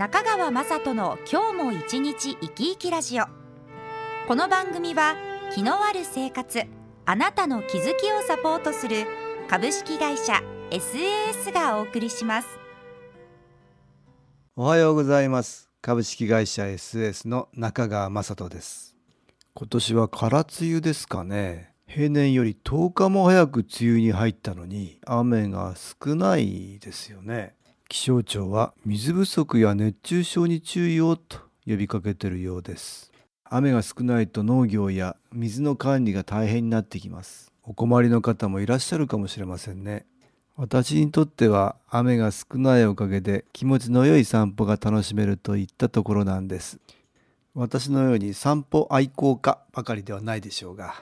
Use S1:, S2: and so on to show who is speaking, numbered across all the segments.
S1: 中川雅人の今日も一日生き生きラジオ。この番組は気のある生活あなたの気づきをサポートする株式会社 SAS がお送りします。
S2: おはようございます。株式会社 SAS の中川雅人です。今年は空梅雨ですかね。平年より10日も早く梅雨に入ったのに雨が少ないですよね。気象庁は水不足や熱中症に注意をと呼びかけているようです。雨が少ないと農業や水の管理が大変になってきます。お困りの方もいらっしゃるかもしれませんね。私にとっては雨が少ないおかげで気持ちの良い散歩が楽しめるといったところなんです。私のように散歩愛好家ばかりではないでしょうが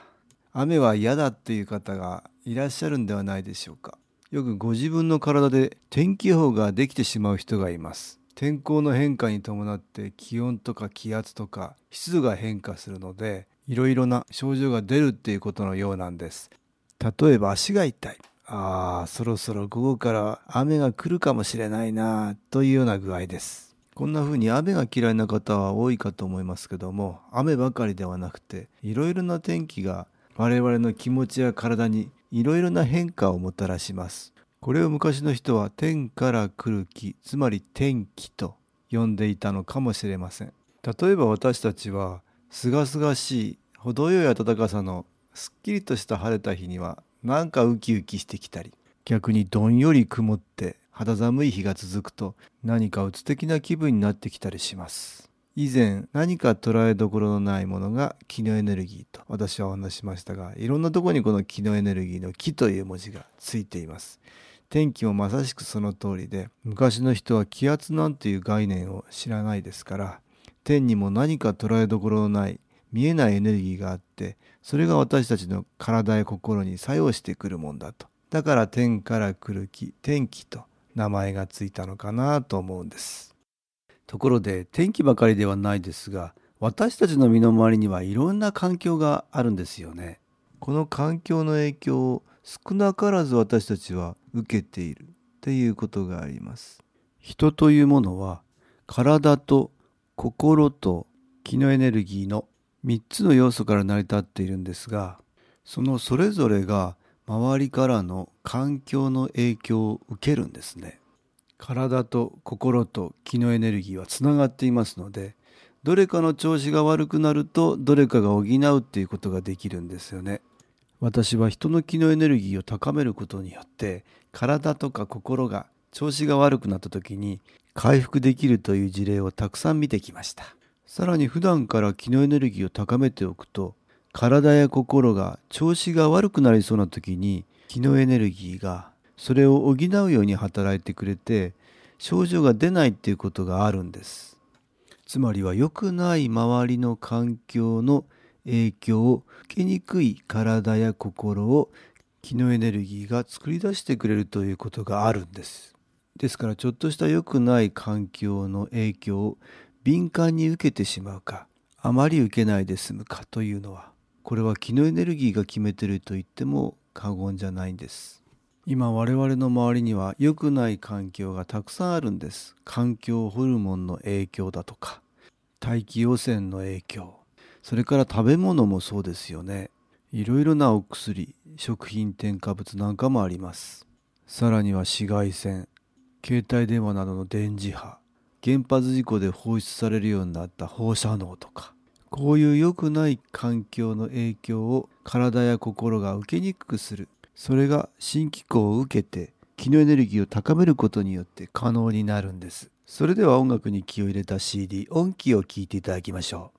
S2: 雨は嫌だという方がいらっしゃるんではないでしょうか。よくご自分の体で天気予報ができてしまう人がいます。天候の変化に伴って気温とか気圧とか湿度が変化するのでいろいろな症状が出るっていうことのようなんです。例えば足が痛い。ああそろそろ午後から雨が来るかもしれないなというような具合です。こんな風に雨が嫌いな方は多いかと思いますけども雨ばかりではなくていろいろな天気が我々の気持ちや体にいろいろな変化をもたらします。これを昔の人は天から来る気、つまり天気と呼んでいたのかもしれません。例えば私たちは、すがすがしい、程よい暖かさのすっきりとした晴れた日には、なんかウキウキしてきたり、逆にどんより曇って肌寒い日が続くと、何か鬱的な気分になってきたりします。以前何か捉えどころのないものが気のエネルギーと私はお話しましたがいろんなとこにこの気のエネルギーの気という文字がついています。天気もまさしくその通りで昔の人は気圧なんていう概念を知らないですから天にも何か捉えどころのない見えないエネルギーがあってそれが私たちの体や心に作用してくるもんだと。だから天から来る気天気と名前がついたのかなと思うんです。ところで天気ばかりではないですが私たちの身の回りにはいろんな環境があるんですよね。この環境の影響を少なからず私たちは受けているっていうことがあります。人というものは体と心と気のエネルギーの3つの要素から成り立っているんですがそのそれぞれが周りからの環境の影響を受けるんですね。体と心と気のエネルギーはつながっていますのでどれかの調子が悪くなるとどれかが補うっていうことができるんですよね。私は人の気のエネルギーを高めることによって体とか心が調子が悪くなった時に回復できるという事例をたくさん見てきました。さらに普段から気のエネルギーを高めておくと体や心が調子が悪くなりそうな時に気のエネルギーがそれを補うように働いてくれて症状が出ないっていうことがあるんです。つまりは良くない周りの環境の影響を受けにくい体や心を気のエネルギーが作り出してくれるということがあるんです。ですからちょっとした良くない環境の影響を敏感に受けてしまうかあまり受けないで済むかというのはこれは気のエネルギーが決めてると言っても過言じゃないんです。今我々の周りには良くない環境がたくさんあるんです。環境ホルモンの影響だとか。大気汚染の影響。それから食べ物もそうですよね。いろいろなお薬食品添加物なんかもあります。さらには紫外線携帯電話などの電磁波原発事故で放出されるようになった放射能とか。こういう良くない環境の影響を体や心が受けにくくする。それが新機構を受けて気のエネルギーを高めることによって可能になるんです。それでは音楽に気を入れた CD 音気を聴いていただきましょう。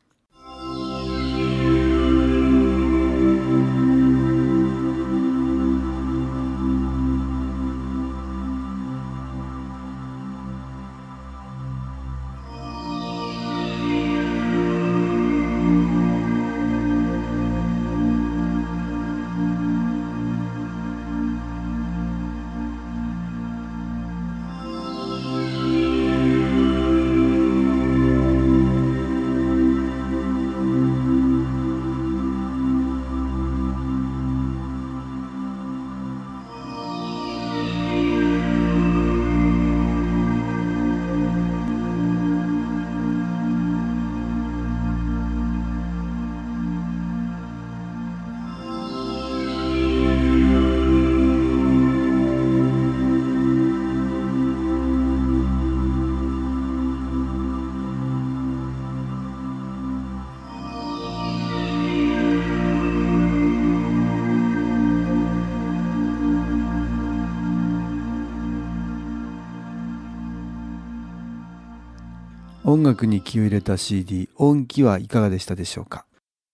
S2: 音楽に気を入れた CD 音気はいかがでしたでしょうか？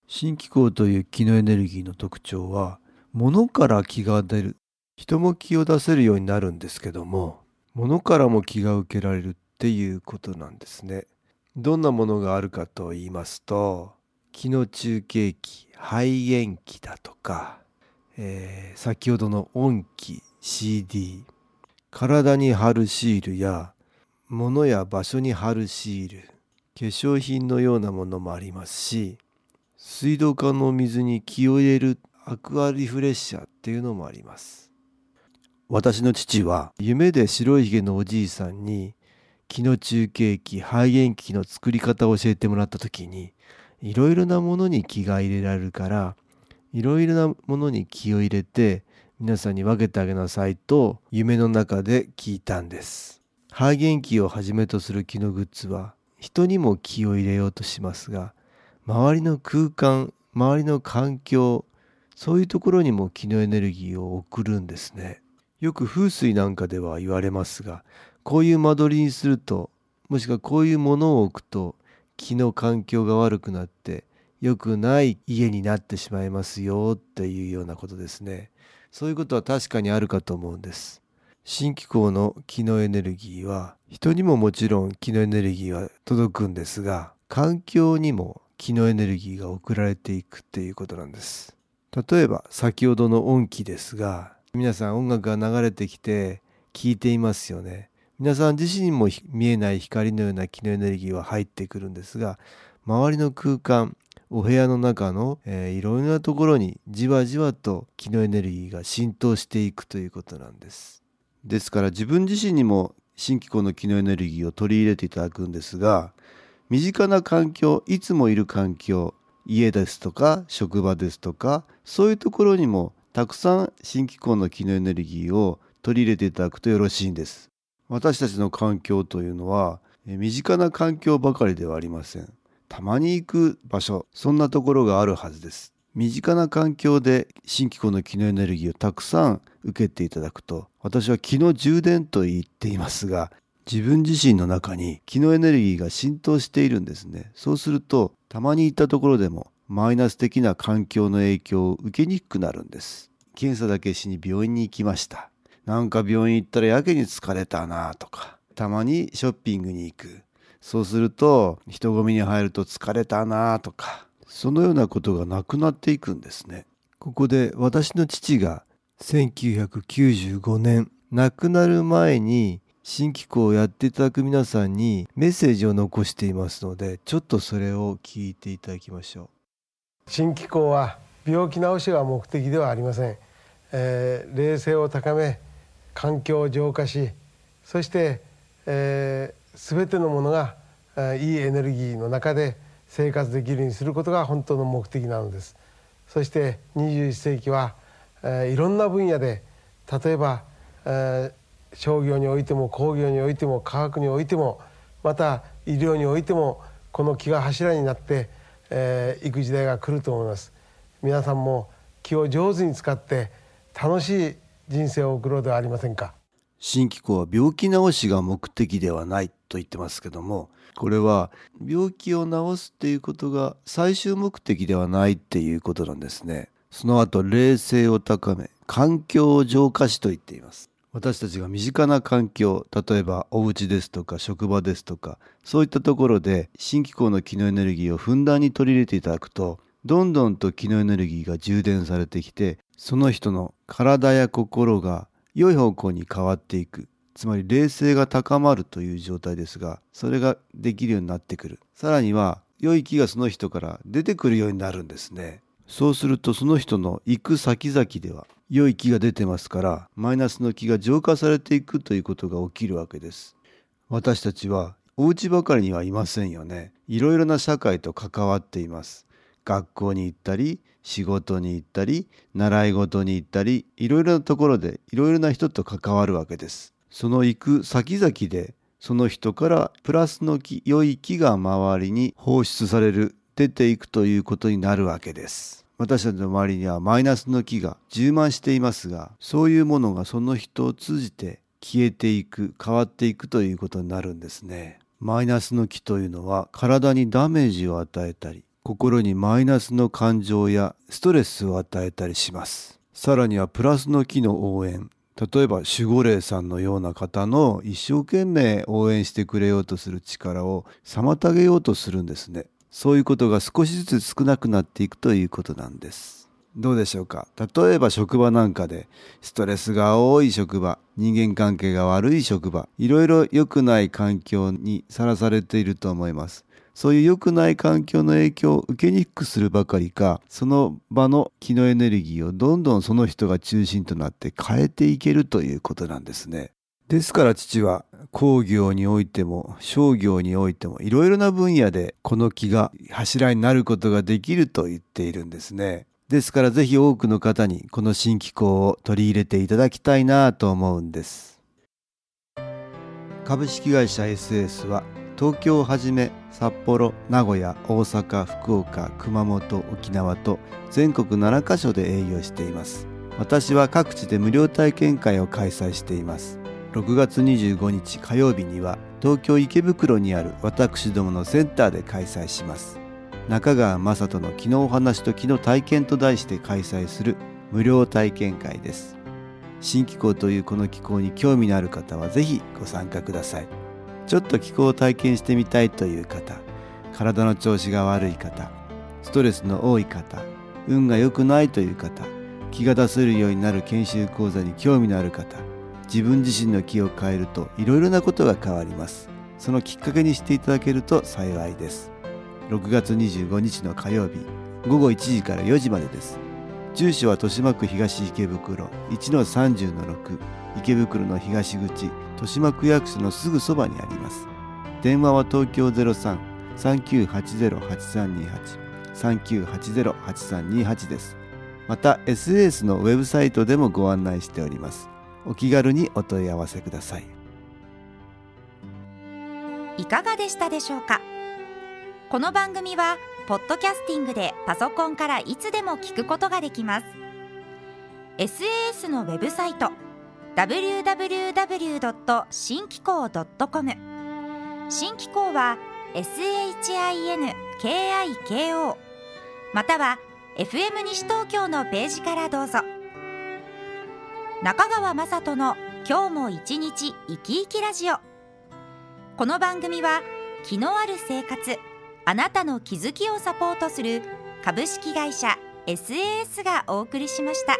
S2: 新気候という気のエネルギーの特徴は物から気が出る人も気を出せるようになるんですけども物からも気が受けられるっていうことなんですね。どんなものがあるかと言いますと気の中継器肺炎器だとか、えー、先ほどの音気 CD 体に貼るシールや物や場所に貼るシール化粧品のようなものもありますし水道管の水に気を入れるアクアリフレッシャーっていうのもあります。私の父は夢で白いひげのおじいさんに気の中継器肺炎器の作り方を教えてもらった時にいろいろなものに気が入れられるからいろいろなものに気を入れて皆さんに分けてあげなさいと夢の中で聞いたんです。肺炎器をはじめとする気のグッズは人にも気を入れようとしますが周りの空間周りの環境そういうところにも気のエネルギーを送るんですね。よく風水なんかでは言われますがこういう間取りにするともしくはこういうものを置くと気の環境が悪くなって良くない家になってしまいますよっていうようなことですね。そういうことは確かにあるかと思うんです。新機構の気のエネルギーは人にももちろん気のエネルギーは届くんですが環境にも気のエネルギーが送られていくっていうことなんです。例えば先ほどの音気ですが皆さん音楽が流れてきて聴いていますよね。皆さん自身も見えない光のような気のエネルギーは入ってくるんですが周りの空間お部屋の中の、えー、いろいろなところにじわじわと気のエネルギーが浸透していくということなんです。ですから自分自身にも新機構の気のエネルギーを取り入れていただくんですが身近な環境いつもいる環境家ですとか職場ですとかそういうところにもたくさん新機構の気のエネルギーを取り入れていただくとよろしいんです。私たちの環境というのは身近な環境ばかりではありません。たまに行く場所そんなところがあるはずです。身近な環境で新機構の気のエネルギーをたくさん受けていただくと私は気の充電と言っていますが自分自身の中に気のエネルギーが浸透しているんですね。そうするとたまに行ったところでもマイナス的な環境の影響を受けにくくなるんです。検査だけしに病院に行きました。なんか病院行ったらやけに疲れたなとかたまにショッピングに行く。そうすると人混みに入ると疲れたなとかそのようなことがなくなっていくんですね。ここで私の父が1995年亡くなる前に新機構をやっていただく皆さんにメッセージを残していますのでちょっとそれを聞いていただきましょう。
S3: 新機構は病気治しが目的ではありません、えー、冷静を高め環境を浄化しそして、えー、全てのものがいいエネルギーの中で生活できるようにすることが本当の目的なのです。そして21世紀は、えー、いろんな分野で例えば、えー、商業においても工業においても科学においてもまた医療においてもこの気が柱になって、えー、行く時代が来ると思います。皆さんも気を上手に使って楽しい人生を送ろうではありませんか。
S2: 新機構は病気治しが目的ではない。と言ってますけどもこれは病気を治すっていうことが最終目的ではないっていうことなんですね。その後冷静を高め環境を浄化しと言っています。私たちが身近な環境例えばお家ですとか職場ですとかそういったところで新機構の気のエネルギーをふんだんに取り入れていただくとどんどんと気のエネルギーが充電されてきてその人の体や心が良い方向に変わっていく。つまり冷静が高まるという状態ですがそれができるようになってくる。さらには良い気がその人から出てくるようになるんですね。そうするとその人の行く先々では良い気が出てますからマイナスの気が浄化されていくということが起きるわけです。私たちはお家ばかりにはいませんよね。いろいろな社会と関わっています。学校に行ったり仕事に行ったり習い事に行ったりいろいろなところでいろいろな人と関わるわけです。その行く先々でその人からプラスの良い気が周りに放出される出ていくということになるわけです。私たちの周りにはマイナスの気が充満していますがそういうものがその人を通じて消えていく変わっていくということになるんですね。マイナスの気というのは体にダメージを与えたり心にマイナスの感情やストレスを与えたりします。さらにはプラスの気の応援例えば守護霊さんのような方の一生懸命応援してくれようとする力を妨げようとするんですね。そういうことが少しずつ少なくなっていくということなんです。どうでしょうか？例えば職場なんかでストレスが多い職場人間関係が悪い職場いろいろ良くない環境にさらされていると思います。そういう良くない環境の影響を受けにくくするばかりか、その場の気のエネルギーをどんどんその人が中心となって変えていけるということなんですね。ですから父は工業においても商業においてもいろいろな分野でこの気が柱になることができると言っているんですね。ですからぜひ多くの方にこの新機構を取り入れていただきたいなと思うんです。株式会社 SS は東京をはじめ札幌名古屋大阪福岡熊本沖縄と全国7カ所で営業しています。私は各地で無料体験会を開催しています。6月25日火曜日には東京池袋にある私どものセンターで開催します。中川雅人の昨日お話と昨日体験と題して開催する無料体験会です。新機構というこの機構に興味のある方はぜひご参加ください。ちょっと気候を体験してみたいという方体の調子が悪い方ストレスの多い方運が良くないという方気が出せるようになる研修講座に興味のある方自分自身の気を変えるといろいろなことが変わります。そのきっかけにしていただけると幸いです。6月25日の火曜日午後1時から4時までです。住所は豊島区東池袋1-30-6池袋の東口。豊島区役所のすぐそばにあります。電話は東京03-3980-8328 3980-8328です。また SS のウェブサイトでもご案内しております。お気軽にお問い合わせください。
S1: いかがでしたでしょうか？この番組はポッドキャスティングでパソコンからいつでも聞くことができます。SAS のウェブサイト www. 新機構 .com 新機構は SHINKIKO または FM 西東京のページからどうぞ中川雅人の今日も一日生き生きラジオこの番組は気のある生活あなたの気づきをサポートする株式会社 SAS がお送りしました。